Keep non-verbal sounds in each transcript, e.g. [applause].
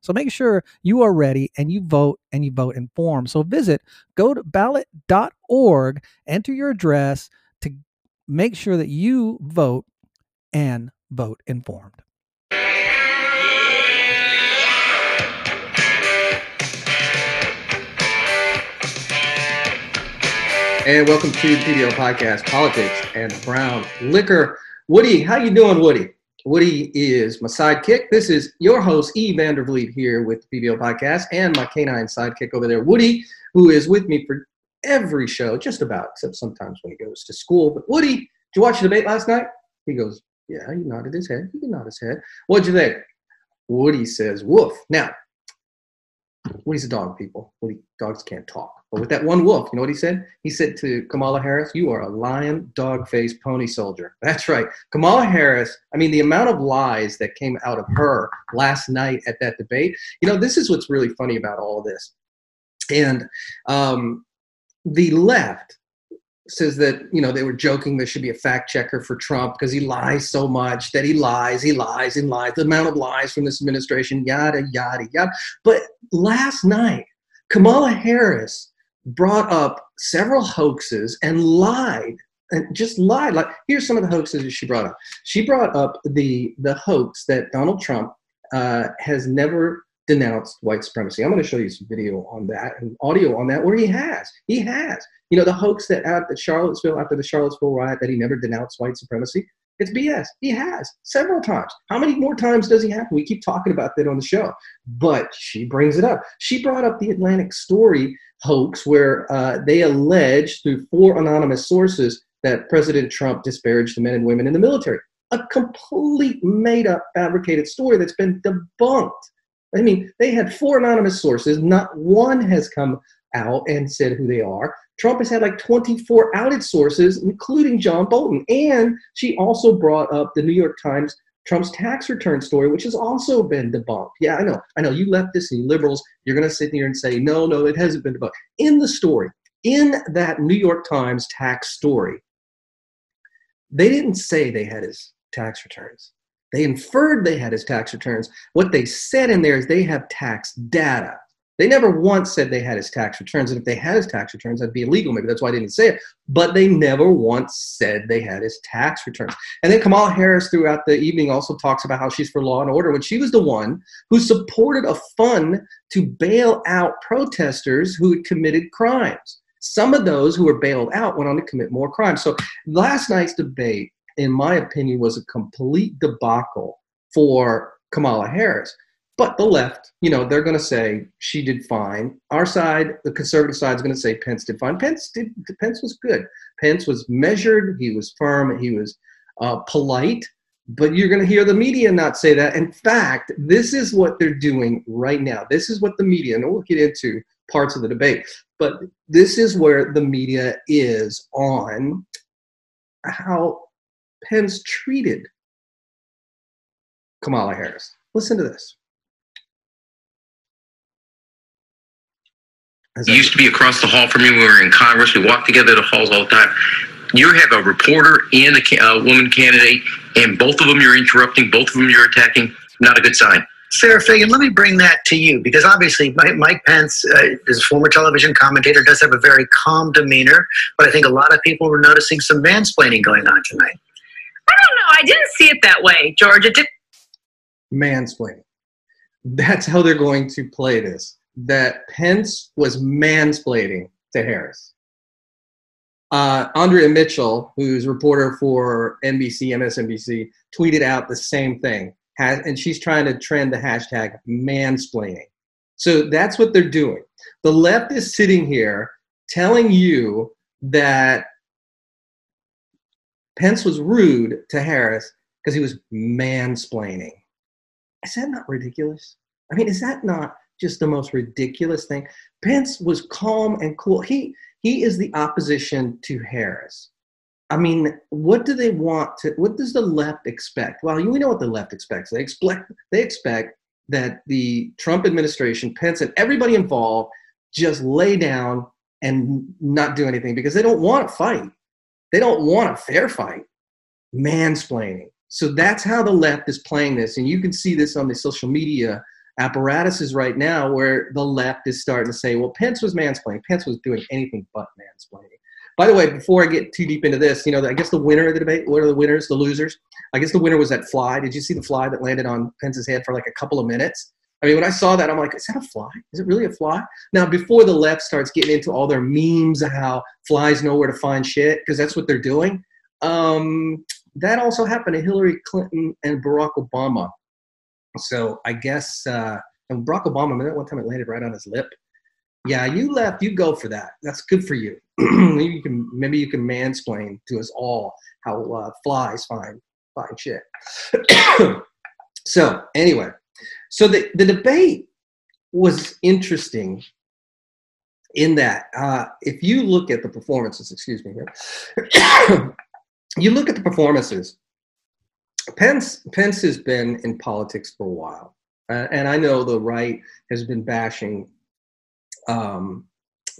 So make sure you are ready and you vote and you vote informed. So visit go to ballot.org, enter your address to make sure that you vote and vote informed. And welcome to the PBL podcast, Politics and Brown Liquor. Woody, how you doing, Woody? Woody is my sidekick. This is your host, E. Vandervliet, here with the PBL podcast, and my canine sidekick over there, Woody, who is with me for every show, just about, except sometimes when he goes to school. But Woody, did you watch the debate last night? He goes, Yeah, he nodded his head. He nodded his head. What'd you think? Woody says, Woof. Now, Woody's a dog, people. Woody, dogs can't talk. But with that one wolf, you know what he said? He said to Kamala Harris, You are a lion, dog faced pony soldier. [laughs] That's right. Kamala Harris, I mean, the amount of lies that came out of her last night at that debate, you know, this is what's really funny about all this. And um, the left says that you know they were joking there should be a fact checker for Trump because he lies so much that he lies, he lies, and lies. The amount of lies from this administration, yada yada yada. But last night, Kamala Harris brought up several hoaxes and lied and just lied. Like here's some of the hoaxes that she brought up. She brought up the the hoax that Donald Trump uh, has never denounced white supremacy. I'm going to show you some video on that and audio on that where he has. He has. You know, the hoax that at the Charlottesville, after the Charlottesville riot, that he never denounced white supremacy. It's BS. He has several times. How many more times does he have? We keep talking about that on the show, but she brings it up. She brought up the Atlantic Story hoax where uh, they allege through four anonymous sources that President Trump disparaged the men and women in the military. A complete made up, fabricated story that's been debunked. I mean, they had four anonymous sources. Not one has come out and said who they are. Trump has had like 24 outed sources, including John Bolton. And she also brought up the New York Times Trump's tax return story, which has also been debunked. Yeah, I know. I know you leftists and liberals, you're going to sit here and say, no, no, it hasn't been debunked. In the story, in that New York Times tax story, they didn't say they had his tax returns. They inferred they had his tax returns. What they said in there is they have tax data. They never once said they had his tax returns. And if they had his tax returns, that'd be illegal. Maybe that's why I didn't say it. But they never once said they had his tax returns. And then Kamala Harris throughout the evening also talks about how she's for law and order when she was the one who supported a fund to bail out protesters who had committed crimes. Some of those who were bailed out went on to commit more crimes. So last night's debate, in my opinion, was a complete debacle for Kamala Harris. But the left, you know, they're going to say she did fine. Our side, the conservative side, is going to say Pence did fine. Pence did. Pence was good. Pence was measured. He was firm. He was uh, polite. But you're going to hear the media not say that. In fact, this is what they're doing right now. This is what the media, and we'll get into parts of the debate, but this is where the media is on how Pence treated Kamala Harris. Listen to this. You used to be across the hall from me we were in Congress. We walked together the halls all the time. You have a reporter and a, a woman candidate, and both of them you're interrupting, both of them you're attacking. Not a good sign. Sara Fagen, let me bring that to you because obviously Mike Pence, uh, is a former television commentator, does have a very calm demeanor, but I think a lot of people were noticing some mansplaining going on tonight. I don't know. I didn't see it that way, George. It did. Mansplaining. That's how they're going to play this that Pence was mansplaining to Harris. Uh, Andrea Mitchell, who's reporter for NBC, MSNBC, tweeted out the same thing, has, and she's trying to trend the hashtag mansplaining. So that's what they're doing. The left is sitting here telling you that Pence was rude to Harris because he was mansplaining. Is that not ridiculous? I mean, is that not just the most ridiculous thing. Pence was calm and cool. He he is the opposition to Harris. I mean, what do they want to? What does the left expect? Well, we know what the left expects. They expect they expect that the Trump administration, Pence, and everybody involved just lay down and not do anything because they don't want to fight. They don't want a fair fight. Mansplaining. So that's how the left is playing this, and you can see this on the social media apparatuses right now, where the left is starting to say, "Well, Pence was mansplaining. Pence was doing anything but mansplaining." By the way, before I get too deep into this, you know, I guess the winner of the debate, what are the winners, the losers? I guess the winner was that fly. Did you see the fly that landed on Pence's head for like a couple of minutes? I mean, when I saw that, I'm like, is that a fly? Is it really a fly? Now, before the left starts getting into all their memes of how flies know where to find shit, because that's what they're doing, um, that also happened to Hillary Clinton and Barack Obama. So I guess, uh, and Barack Obama, I mean, one time it landed right on his lip. Yeah, you left. You go for that. That's good for you. [clears throat] maybe you can maybe you can mansplain to us all how uh, flies find find shit. [coughs] so anyway, so the the debate was interesting in that uh, if you look at the performances, excuse me here, [coughs] you look at the performances. Pence Pence has been in politics for a while, uh, and I know the right has been bashing um,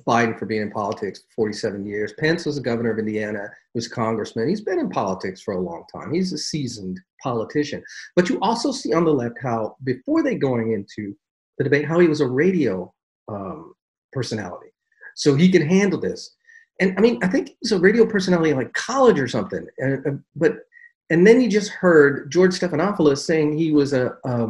Biden for being in politics for 47 years. Pence was the governor of Indiana, was a congressman. He's been in politics for a long time. He's a seasoned politician. But you also see on the left how, before they going into the debate, how he was a radio um, personality. So he can handle this. And I mean, I think he was a radio personality in like college or something. And, uh, but and then you just heard George Stephanopoulos saying he was a, a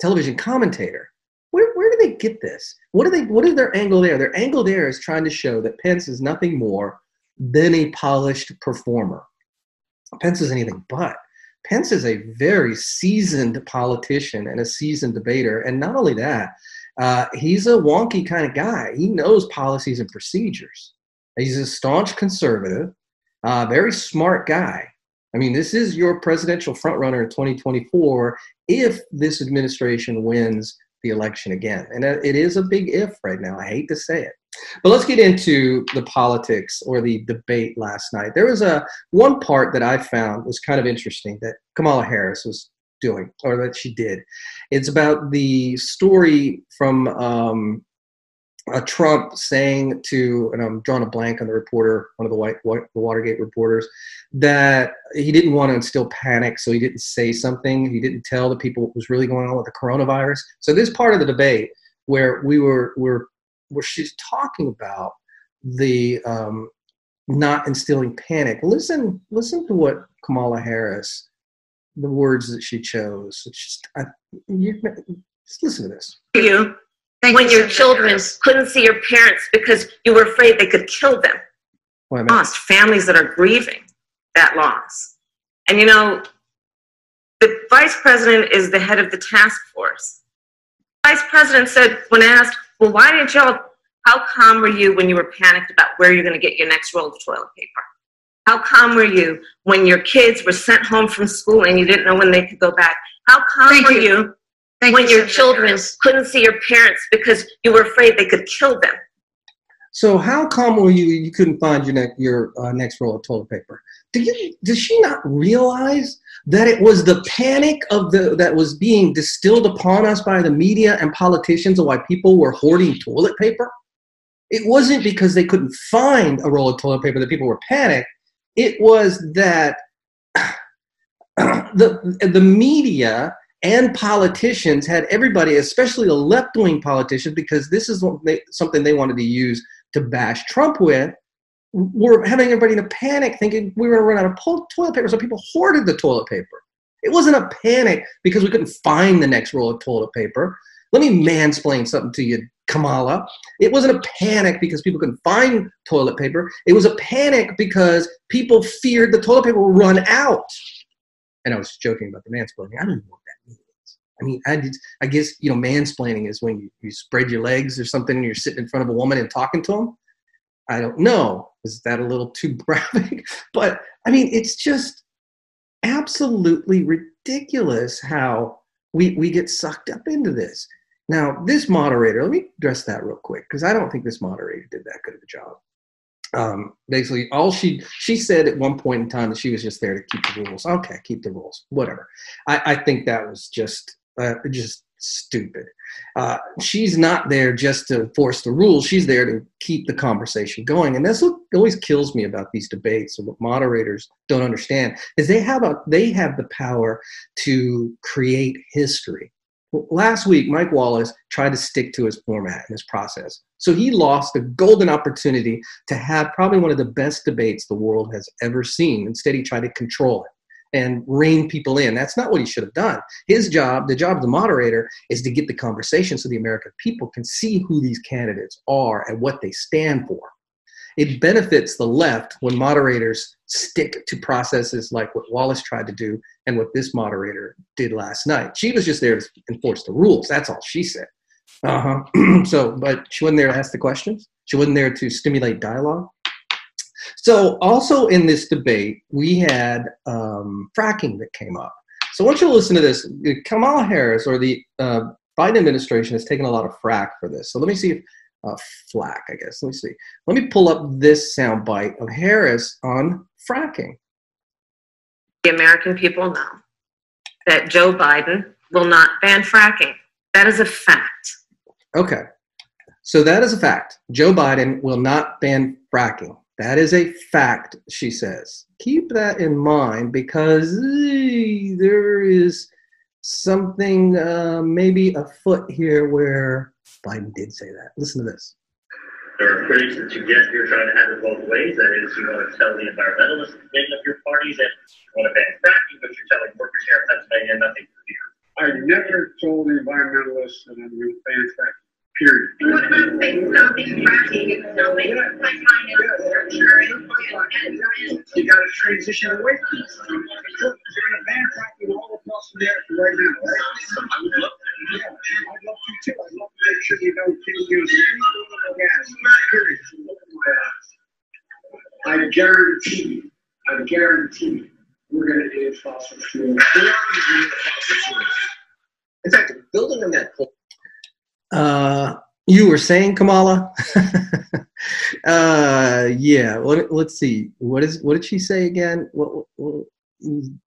television commentator Where, where do they get this? What are they? What is their angle there? Their angle there is trying to show that Pence is nothing more than a polished performer. Pence is anything but. Pence is a very seasoned politician and a seasoned debater, and not only that, uh, he's a wonky kind of guy. He knows policies and procedures. He's a staunch conservative, uh, very smart guy. I mean, this is your presidential frontrunner in 2024 if this administration wins the election again. And it is a big if right now. I hate to say it. But let's get into the politics or the debate last night. There was a one part that I found was kind of interesting that Kamala Harris was doing or that she did. It's about the story from um, uh, Trump saying to, and I'm drawing a blank on the reporter, one of the white, white the Watergate reporters, that he didn't want to instill panic, so he didn't say something. He didn't tell the people what was really going on with the coronavirus. So this part of the debate where we were, were where she's talking about the um, not instilling panic. Listen, listen to what Kamala Harris, the words that she chose. Just, I, you, just listen to this. You Thank when you your children couldn't see your parents because you were afraid they could kill them. Lost families that are grieving that loss. And you know, the vice president is the head of the task force. The vice president said, when asked, well, why didn't y'all, how calm were you when you were panicked about where you're going to get your next roll of toilet paper? How calm were you when your kids were sent home from school and you didn't know when they could go back? How calm Thank were you, you Thank when you your children couldn't see your parents because you were afraid they could kill them. So how come were you you couldn't find your next your uh, next roll of toilet paper? Do you does she not realize that it was the panic of the that was being distilled upon us by the media and politicians of why people were hoarding toilet paper? It wasn't because they couldn't find a roll of toilet paper that people were panicked. It was that [clears throat] the the media and politicians had everybody, especially the left wing politicians, because this is they, something they wanted to use to bash Trump with, were having everybody in a panic thinking we were going to run out of toilet paper. So people hoarded the toilet paper. It wasn't a panic because we couldn't find the next roll of toilet paper. Let me mansplain something to you, Kamala. It wasn't a panic because people couldn't find toilet paper. It was a panic because people feared the toilet paper would run out. And I was joking about the mansplaining. I don't know what that means. I mean, I, did, I guess you know, mansplaining is when you, you spread your legs or something, and you're sitting in front of a woman and talking to them. I don't know. Is that a little too [laughs] graphic? but I mean, it's just absolutely ridiculous how we we get sucked up into this. Now, this moderator, let me address that real quick because I don't think this moderator did that good of a job. Um, basically, all she she said at one point in time that she was just there to keep the rules. Okay, keep the rules, whatever. I, I think that was just uh, just stupid. Uh, she's not there just to enforce the rules. She's there to keep the conversation going. And that's what always kills me about these debates and what moderators don't understand is they have a they have the power to create history. Last week, Mike Wallace tried to stick to his format and his process. So he lost a golden opportunity to have probably one of the best debates the world has ever seen. Instead, he tried to control it and rein people in. That's not what he should have done. His job, the job of the moderator, is to get the conversation so the American people can see who these candidates are and what they stand for. It benefits the left when moderators stick to processes like what Wallace tried to do and what this moderator did last night. She was just there to enforce the rules. That's all she said. Uh huh. [clears throat] so, but she wasn't there to ask the questions. She wasn't there to stimulate dialogue. So, also in this debate, we had um, fracking that came up. So, once you listen to this. Kamala Harris or the uh, Biden administration has taken a lot of frack for this. So, let me see if uh, flack, I guess. Let me see. Let me pull up this soundbite of Harris on fracking. The American people know that Joe Biden will not ban fracking. That is a fact. Okay. So that is a fact. Joe Biden will not ban fracking. That is a fact, she says. Keep that in mind because there is something uh, maybe foot here where Biden did say that. Listen to this. There are critics that suggest you're trying to have it both ways. That is, you want to tell the environmentalist wing of your party that you want to ban fracking, but you're telling workers here in Pennsylvania nothing to fear. I never told the environmentalists that I'm going to ban fracking. Period. What about say stopping fracking and stopping pipeline infrastructure and, You got to transition away from this. You're going to ban fracking all across America right now, right? I would love to. Yeah, I'd love to too. I'd love to make sure you don't use any gas. Period. I guarantee you, I guarantee you, we're going to need fossil fuels. In fact, building on that point, uh, you were saying Kamala? [laughs] uh, yeah. What, let's see. What is? What did she say again? What, what,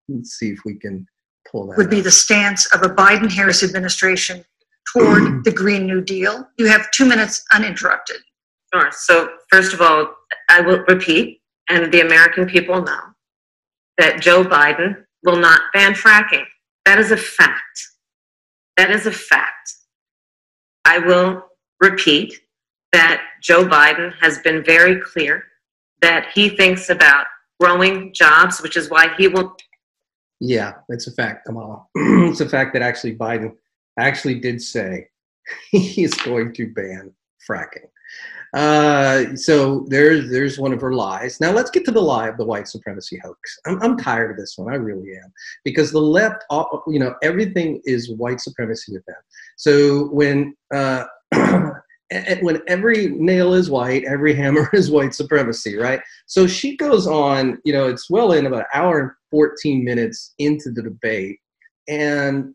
let's see if we can pull that. Would be the stance of a Biden-Harris administration toward [clears throat] the Green New Deal. You have two minutes uninterrupted. Sure. So first of all, I will repeat, and the American people know that Joe Biden will not ban fracking. That is a fact. That is a fact. I will repeat that Joe Biden has been very clear that he thinks about growing jobs, which is why he will. Yeah, it's a fact, Kamala. [clears throat] it's a fact that actually Biden actually did say [laughs] he is going to ban fracking. Uh, so there's there's one of her lies. Now let's get to the lie of the white supremacy hoax. I'm, I'm tired of this one. I really am because the left, all, you know, everything is white supremacy with them. So when uh, [clears throat] when every nail is white, every hammer [laughs] is white supremacy, right? So she goes on. You know, it's well in about an hour and 14 minutes into the debate, and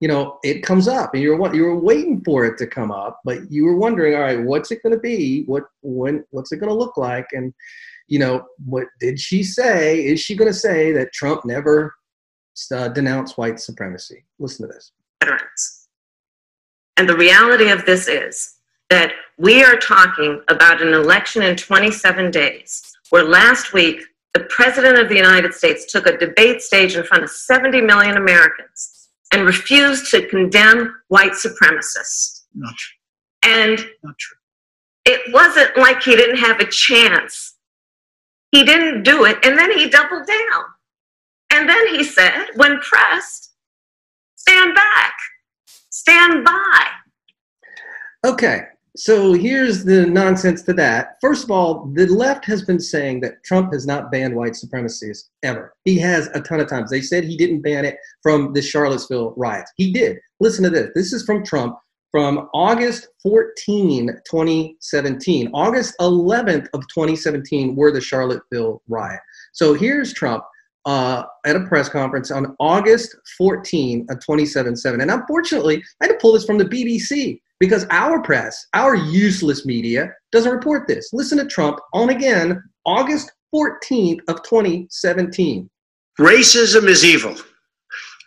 you know, it comes up and you're you were waiting for it to come up, but you were wondering, all right, what's it going to be? What when what's it going to look like? And you know, what did she say? Is she going to say that Trump never uh, denounced white supremacy? Listen to this. Veterans. And the reality of this is that we are talking about an election in 27 days, where last week the President of the United States took a debate stage in front of 70 million Americans and refused to condemn white supremacists. Not true. And Not true. it wasn't like he didn't have a chance. He didn't do it, and then he doubled down. And then he said, when pressed, stand back, stand by. Okay, so here's the nonsense to that. First of all, the left has been saying that Trump has not banned white supremacists ever. He has a ton of times. They said he didn't ban it from the Charlottesville riots. He did. Listen to this. This is from Trump from August 14, 2017. August 11th of 2017 were the Charlottesville riot. So here's Trump uh, at a press conference on August 14 of 2077. And unfortunately, I had to pull this from the BBC because our press, our useless media, doesn't report this. Listen to Trump on again, August 14th of 2017. Racism is evil,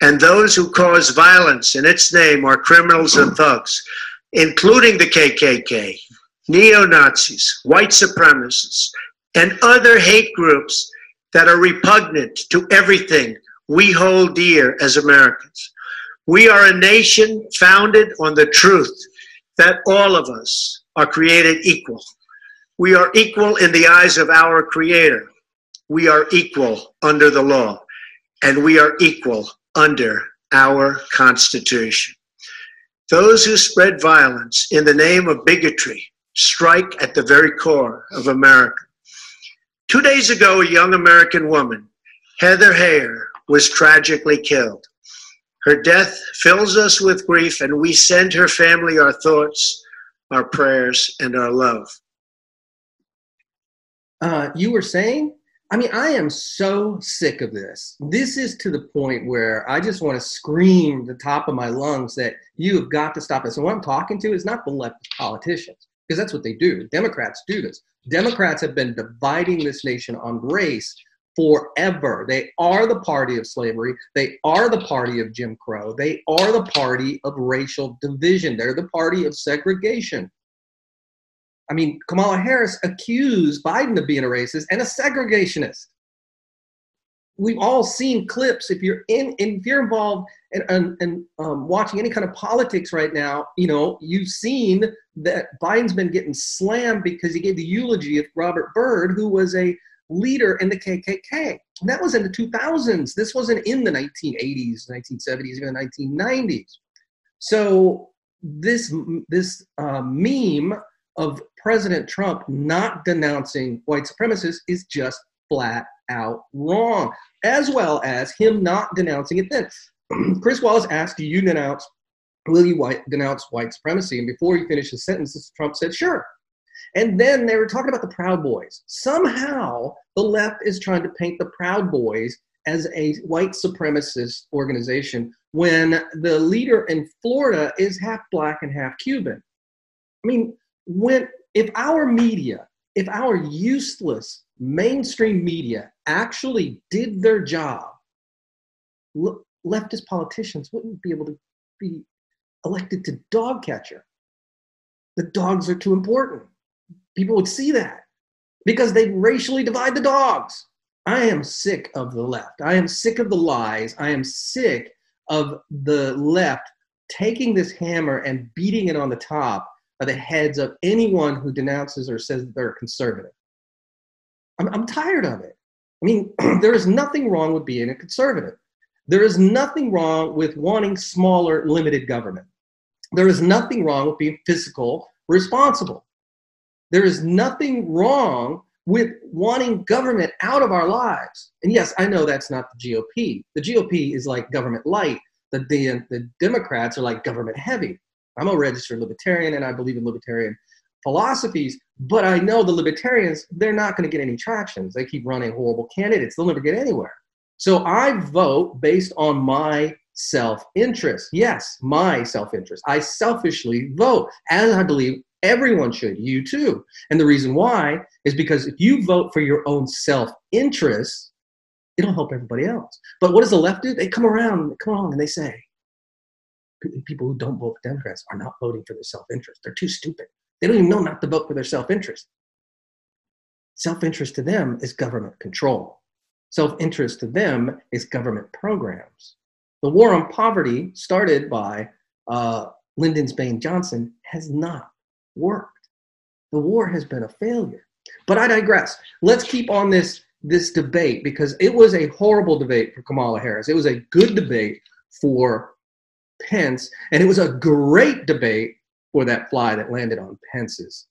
and those who cause violence in its name are criminals and thugs, including the KKK, neo Nazis, white supremacists, and other hate groups that are repugnant to everything we hold dear as Americans. We are a nation founded on the truth that all of us are created equal. We are equal in the eyes of our Creator. We are equal under the law, and we are equal under our Constitution. Those who spread violence in the name of bigotry strike at the very core of America. Two days ago, a young American woman, Heather Heyer, was tragically killed. Her death fills us with grief, and we send her family our thoughts, our prayers, and our love. Uh, you were saying? I mean, I am so sick of this. This is to the point where I just want to scream the top of my lungs that you have got to stop this. And what I'm talking to is not the left politicians, because that's what they do. Democrats do this. Democrats have been dividing this nation on race forever. They are the party of slavery. They are the party of Jim Crow. They are the party of racial division. They're the party of segregation. I mean, Kamala Harris accused Biden of being a racist and a segregationist. We've all seen clips. If you're in, if you're involved and and, and um, watching any kind of politics right now, you know you've seen that Biden's been getting slammed because he gave the eulogy of Robert Byrd, who was a leader in the KKK. And that was in the 2000s. This wasn't in the 1980s, 1970s, even the 1990s. So this this uh, meme of President Trump not denouncing white supremacists is just flat out wrong, as well as him not denouncing it then. [clears throat] Chris Wallace asked, Do you denounce, will you white, denounce white supremacy? And before he finished his sentence, Trump said, Sure. And then they were talking about the Proud Boys. Somehow the left is trying to paint the Proud Boys as a white supremacist organization when the leader in Florida is half black and half Cuban. I mean, when if our media, if our useless mainstream media actually did their job, leftist politicians wouldn't be able to be elected to dog catcher. The dogs are too important. People would see that because they racially divide the dogs. I am sick of the left. I am sick of the lies. I am sick of the left taking this hammer and beating it on the top of the heads of anyone who denounces or says they're conservative. I'm, I'm tired of it. I mean, [clears throat] there is nothing wrong with being a conservative. There is nothing wrong with wanting smaller, limited government. There is nothing wrong with being fiscal responsible. There is nothing wrong with wanting government out of our lives. And yes, I know that's not the GOP. The GOP is like government light. The, the, the Democrats are like government heavy. I'm a registered libertarian and I believe in libertarian philosophies, but I know the libertarians, they're not going to get any tractions. They keep running horrible candidates, they'll never get anywhere. So I vote based on my self interest. Yes, my self interest. I selfishly vote, as I believe everyone should, you too. And the reason why is because if you vote for your own self interest, it'll help everybody else. But what does the left do? They come around, come along, and they say, people who don't vote for Democrats are not voting for their self interest. They're too stupid. They don't even know not to vote for their self interest. Self interest to them is government control. Self interest to them is government programs. The war on poverty, started by uh, Lyndon Baines Johnson, has not worked. The war has been a failure. But I digress. Let's keep on this this debate because it was a horrible debate for Kamala Harris. It was a good debate for Pence, and it was a great debate for that fly that landed on Pence's.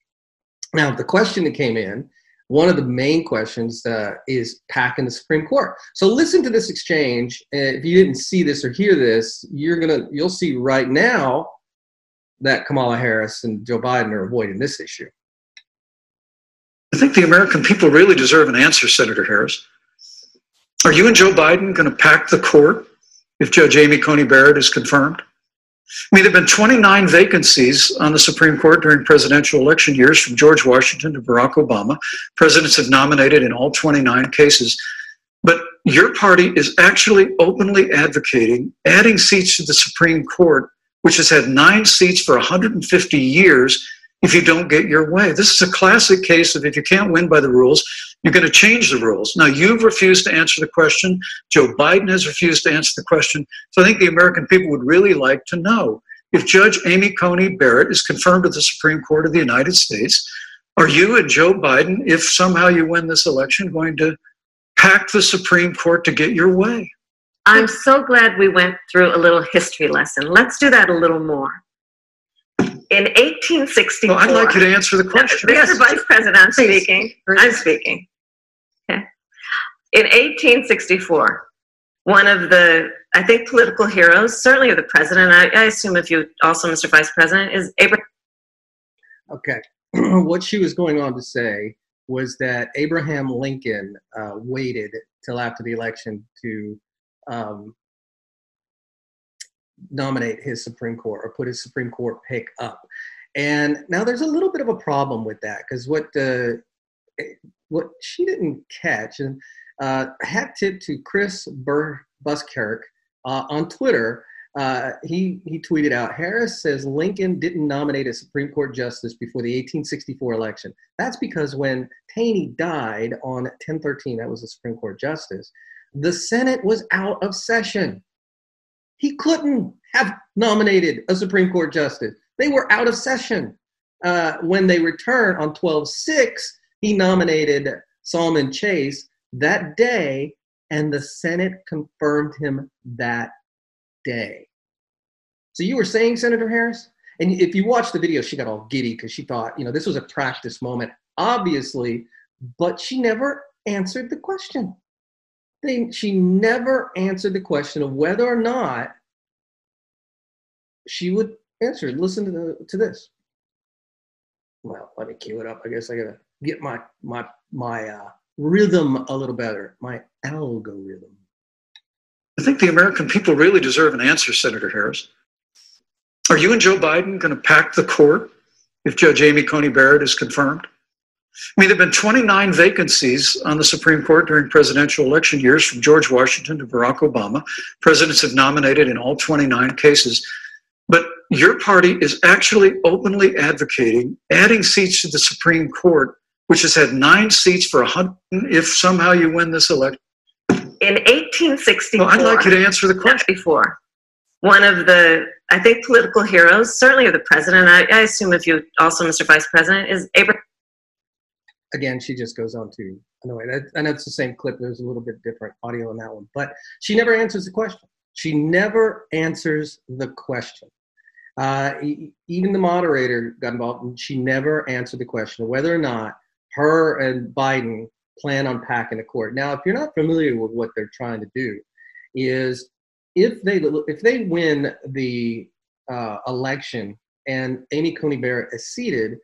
Now, the question that came in, one of the main questions uh, is packing the Supreme Court. So listen to this exchange. If you didn't see this or hear this, you're gonna you'll see right now that Kamala Harris and Joe Biden are avoiding this issue. I think the American people really deserve an answer, Senator Harris. Are you and Joe Biden going to pack the court if Judge Amy Coney Barrett is confirmed? I mean, there have been 29 vacancies on the Supreme Court during presidential election years from George Washington to Barack Obama. Presidents have nominated in all 29 cases. But your party is actually openly advocating adding seats to the Supreme Court, which has had nine seats for 150 years, if you don't get your way. This is a classic case of if you can't win by the rules, you're going to change the rules. Now, you've refused to answer the question. Joe Biden has refused to answer the question. So I think the American people would really like to know if Judge Amy Coney Barrett is confirmed to the Supreme Court of the United States, are you and Joe Biden, if somehow you win this election, going to pack the Supreme Court to get your way? I'm so glad we went through a little history lesson. Let's do that a little more. In 1864. Well, I'd like you to answer the question. Mr. Yes. Vice President, I'm speaking. I'm speaking. Okay. In 1864, one of the, I think, political heroes, certainly of the president, I, I assume if you also, Mr. Vice President, is Abraham. Okay. [clears throat] what she was going on to say was that Abraham Lincoln uh, waited till after the election to um, nominate his Supreme Court or put his Supreme Court pick up. And now there's a little bit of a problem with that because what uh, what she didn't catch and uh, hat tip to Chris Bur- Buskirk uh, on Twitter. Uh, he he tweeted out Harris says Lincoln didn't nominate a Supreme Court justice before the 1864 election. That's because when Taney died on 1013, that was a Supreme Court justice. The Senate was out of session. He couldn't have nominated a Supreme Court justice. They were out of session. Uh, when they returned on 12 6, he nominated Salmon Chase that day, and the Senate confirmed him that day. So you were saying, Senator Harris? And if you watch the video, she got all giddy because she thought, you know, this was a practice moment, obviously, but she never answered the question they, she never answered the question of whether or not she would answer. Listen to, the, to this. Well, let me cue it up. I guess I gotta get my my my uh, rhythm a little better. My algorithm. I think the American people really deserve an answer, Senator Harris. Are you and Joe Biden going to pack the court if Judge Amy Coney Barrett is confirmed? I mean, there have been 29 vacancies on the Supreme Court during presidential election years from George Washington to Barack Obama. Presidents have nominated in all 29 cases. But your party is actually openly advocating adding seats to the Supreme Court, which has had nine seats for a hundred if somehow you win this election. In 1864. Well, I'd like you to answer the question. Before. One of the, I think, political heroes, certainly of the president, I, I assume if you also, Mr. Vice President, is Abraham again, she just goes on to annoy. That, and it's the same clip. There's a little bit different audio in that one, but she never answers the question. She never answers the question. Uh, even the moderator got involved, and she never answered the question of whether or not her and Biden plan on packing the court. Now, if you're not familiar with what they're trying to do, is if they if they win the uh, election and Amy Coney Barrett is seated,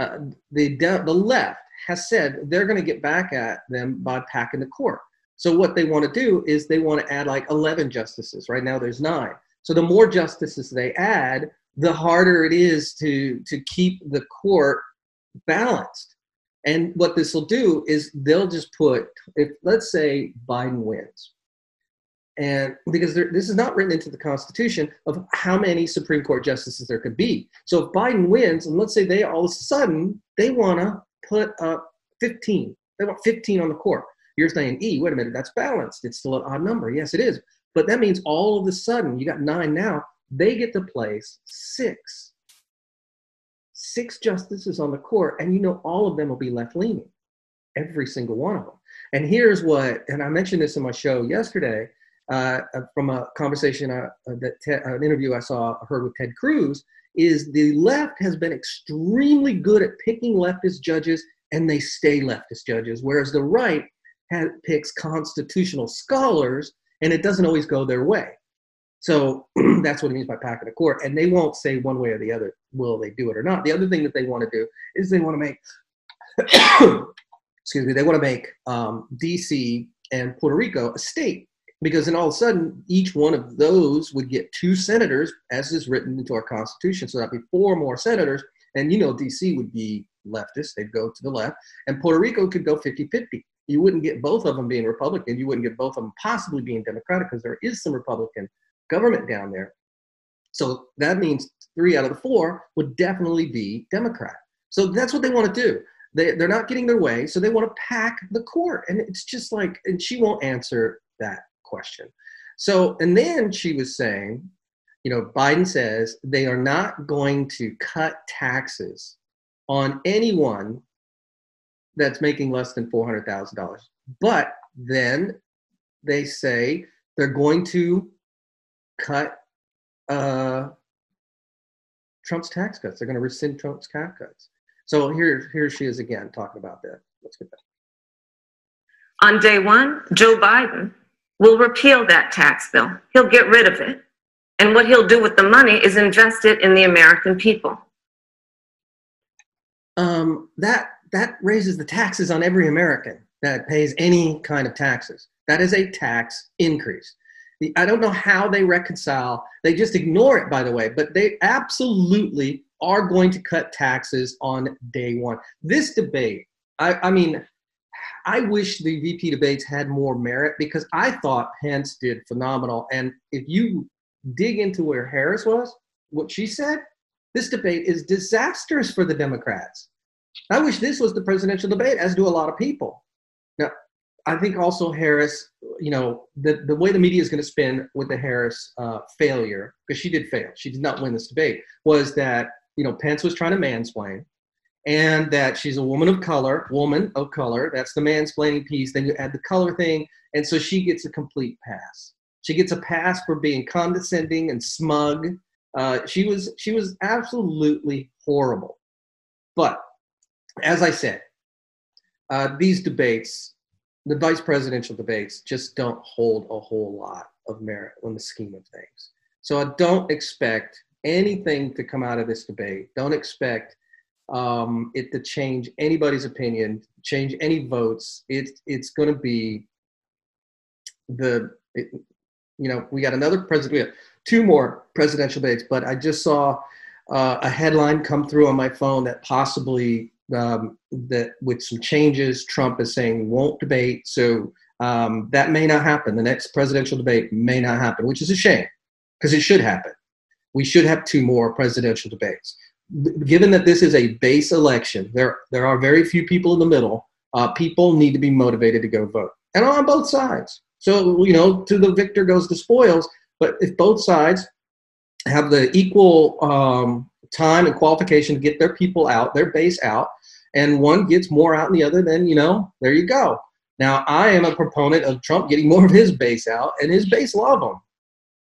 uh, the the left has said they're going to get back at them by packing the court. So what they want to do is they want to add like 11 justices. Right now there's nine. So the more justices they add, the harder it is to to keep the court balanced. And what this will do is they'll just put if let's say Biden wins, and because there, this is not written into the Constitution of how many Supreme Court justices there could be. So if Biden wins, and let's say they all of a sudden they want to put up 15. They want 15 on the court. You're saying, E, wait a minute, that's balanced. It's still an odd number. Yes, it is. But that means all of a sudden, you got nine now, they get to place six. Six justices on the court, and you know all of them will be left leaning. Every single one of them. And here's what, and I mentioned this in my show yesterday uh, from a conversation, uh, that Ted, an interview I saw heard with Ted Cruz is the left has been extremely good at picking leftist judges and they stay leftist judges, whereas the right has, picks constitutional scholars and it doesn't always go their way. So [clears throat] that's what it means by packing a court. And they won't say one way or the other, will they do it or not. The other thing that they want to do is they want to make, [coughs] excuse me, they want to make um, DC and Puerto Rico a state. Because then all of a sudden each one of those would get two senators as is written into our constitution. So that'd be four more senators. And you know dc would be leftist. They'd go to the left. And puerto rico could go 50-50 you wouldn't get both of them being republican. You wouldn't get both of them possibly being democratic because there is some republican government down there so that means three out of the four would definitely be democrat so that's what they want to do they, they're not getting their way so they want to pack the court and it's just like and she won't answer that question. So, and then she was saying, you know, Biden says they are not going to cut taxes on anyone that's making less than $400,000. But then they say they're going to cut uh, Trump's tax cuts. They're going to rescind Trump's tax cuts. So here, here she is again talking about that. Let's get that. On day one, Joe Biden will repeal that tax bill. He'll get rid of it. And what he'll do with the money is invest it in the American people. Um, that that raises the taxes on every American that pays any kind of taxes. That is a tax increase. I don't know how they reconcile. They just ignore it, by the way, but they absolutely are going to cut taxes on day one. This debate, I, I mean, I wish the VP debates had more merit because I thought Pence did phenomenal. And if you dig into where Harris was, what she said, this debate is disastrous for the Democrats. I wish this was the presidential debate, as do a lot of people. Now, I think also Harris, you know, the, the way the media is going to spin with the Harris uh, failure, because she did fail, she did not win this debate, was that, you know, Pence was trying to mansplain and that she's a woman of color, woman of color. That's the mansplaining piece. Then you add the color thing, and so she gets a complete pass. She gets a pass for being condescending and smug. Uh, she was she was absolutely horrible. But as I said, uh, these debates, the vice presidential debates, just don't hold a whole lot of merit on the scheme of things. So I don't expect anything to come out of this debate. Don't expect um, it to change anybody's opinion, change any votes. It's it's going to be the it, you know we got another president. We have two more presidential debates, but I just saw uh, a headline come through on my phone that possibly um, that with some changes, Trump is saying won't debate. So um, that may not happen. The next presidential debate may not happen, which is a shame because it should happen. We should have two more presidential debates given that this is a base election, there there are very few people in the middle. Uh, people need to be motivated to go vote, and on both sides. So you know, to the victor goes the spoils. But if both sides have the equal um, time and qualification to get their people out, their base out, and one gets more out than the other, then you know, there you go. Now, I am a proponent of Trump getting more of his base out, and his base love him.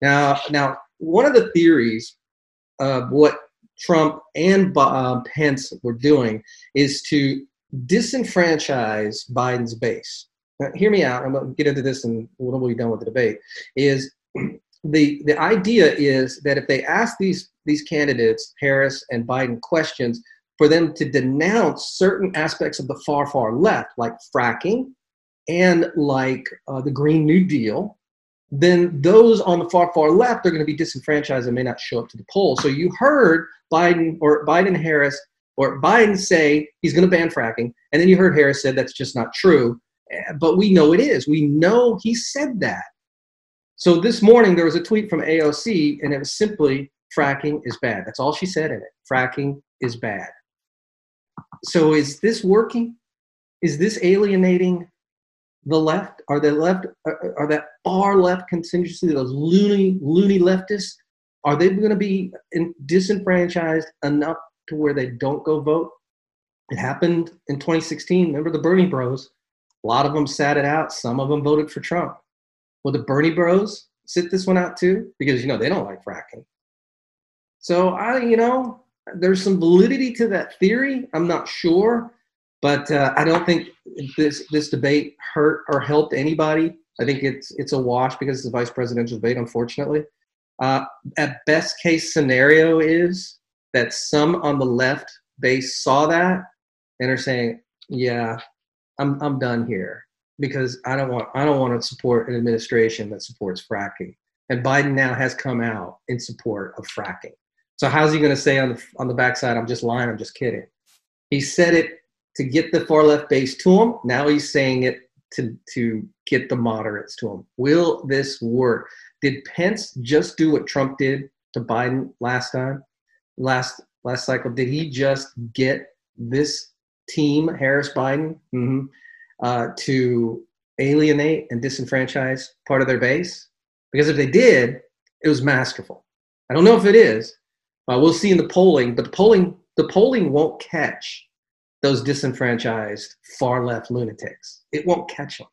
Now, now, one of the theories of what Trump and uh, Pence were doing is to disenfranchise Biden's base. Now, hear me out. I'm going to get into this and we'll be done with the debate. Is [clears throat] the the idea is that if they ask these these candidates, Harris and Biden, questions for them to denounce certain aspects of the far far left, like fracking and like uh, the Green New Deal, then those on the far far left are going to be disenfranchised and may not show up to the polls. So you heard Biden or Biden Harris or Biden say he's going to ban fracking, and then you heard Harris said that's just not true. Eh, but we know it is. We know he said that. So this morning there was a tweet from AOC, and it was simply fracking is bad. That's all she said in it. Fracking is bad. So is this working? Is this alienating the left? Are the left are, are that far left contingency, those loony loony leftists? Are they going to be in, disenfranchised enough to where they don't go vote? It happened in 2016. Remember the Bernie Bros? A lot of them sat it out. Some of them voted for Trump. Will the Bernie Bros sit this one out too? Because you know they don't like fracking. So I, you know, there's some validity to that theory. I'm not sure, but uh, I don't think this this debate hurt or helped anybody. I think it's it's a wash because it's a vice presidential debate, unfortunately. Uh, at best case scenario is that some on the left base saw that and are saying, "Yeah, I'm I'm done here." because I don't want I don't want to support an administration that supports fracking. And Biden now has come out in support of fracking. So how's he going to say on the on the backside, "I'm just lying, I'm just kidding"? He said it to get the far left base to him. Now he's saying it to to get the moderates to him. Will this work? Did Pence just do what Trump did to Biden last time, last last cycle? Did he just get this team, Harris Biden, mm-hmm, uh, to alienate and disenfranchise part of their base? Because if they did, it was masterful. I don't know if it is, uh, we'll see in the polling, but the polling the polling won't catch those disenfranchised far left lunatics. It won't catch them.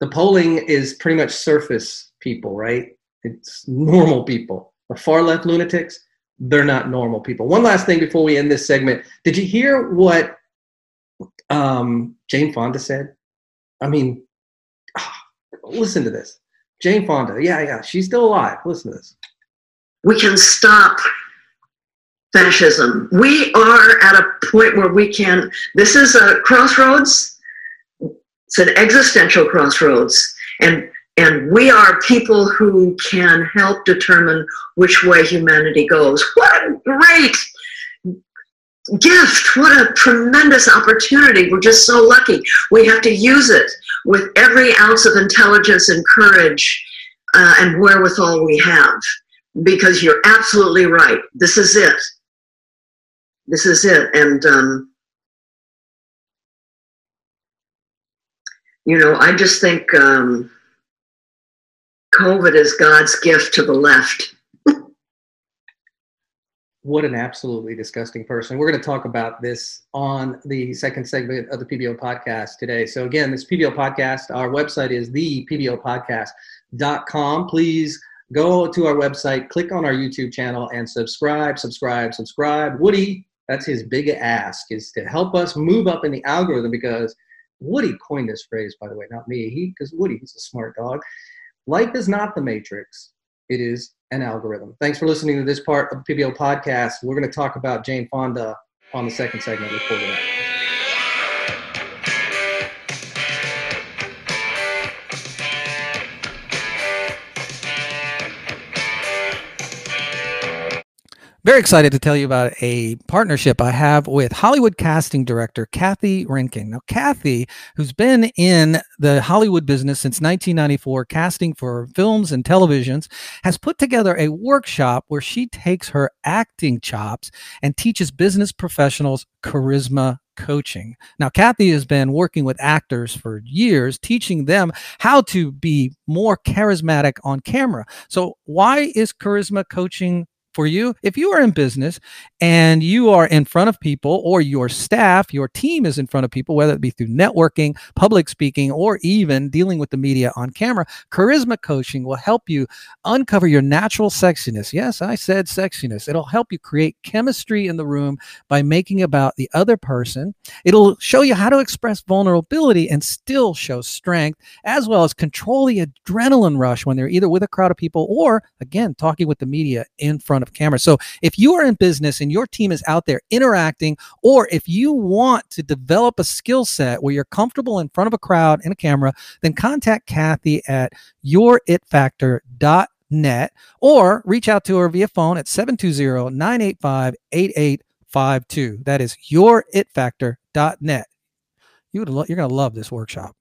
The polling is pretty much surface people, right? It's normal people. The far left lunatics, they're not normal people. One last thing before we end this segment. Did you hear what um, Jane Fonda said? I mean, listen to this. Jane Fonda, yeah, yeah, she's still alive. Listen to this. We can stop fascism. We are at a point where we can, this is a crossroads, it's an existential crossroads. And, and we are people who can help determine which way humanity goes. What a great gift! What a tremendous opportunity. We're just so lucky. We have to use it with every ounce of intelligence and courage uh, and wherewithal we have. Because you're absolutely right. This is it this is it. And, um, you know, I just think um, COVID is God's gift to the left. what an absolutely disgusting person. We're going to talk about this on the second segment of the PBL podcast today. So, again, this PBL podcast, our website is the PBLpodcast.com. Please go to our website, click on our YouTube channel, and subscribe, subscribe, subscribe. Woody, that's his big ask is to help us move up in the algorithm because Woody coined this phrase, by the way, not me. He because Woody, he's a smart dog. Life is not the matrix; it is an algorithm. Thanks for listening to this part of the PBL podcast. We're going to talk about Jane Fonda on the second segment. That. Very excited to tell you about a partnership I have with Hollywood casting director Kathy Rinkin. Now, Kathy, who's been in the Hollywood business since 1994, casting for films and televisions, has put together a workshop where she takes her acting chops and teaches business professionals charisma coaching. Now, Kathy has been working with actors for years, teaching them how to be more charismatic on camera. So, why is charisma coaching for you. If you are in business and you are in front of people or your staff, your team is in front of people, whether it be through networking, public speaking, or even dealing with the media on camera, charisma coaching will help you uncover your natural sexiness. Yes, I said sexiness. It'll help you create chemistry in the room by making about the other person. It'll show you how to express vulnerability and still show strength, as well as control the adrenaline rush when they're either with a crowd of people or, again, talking with the media in front of of camera. So if you are in business and your team is out there interacting, or if you want to develop a skill set where you're comfortable in front of a crowd and a camera, then contact Kathy at youritfactor.net or reach out to her via phone at 720 985 8852. That is youritfactor.net. You would lo- you're going to love this workshop.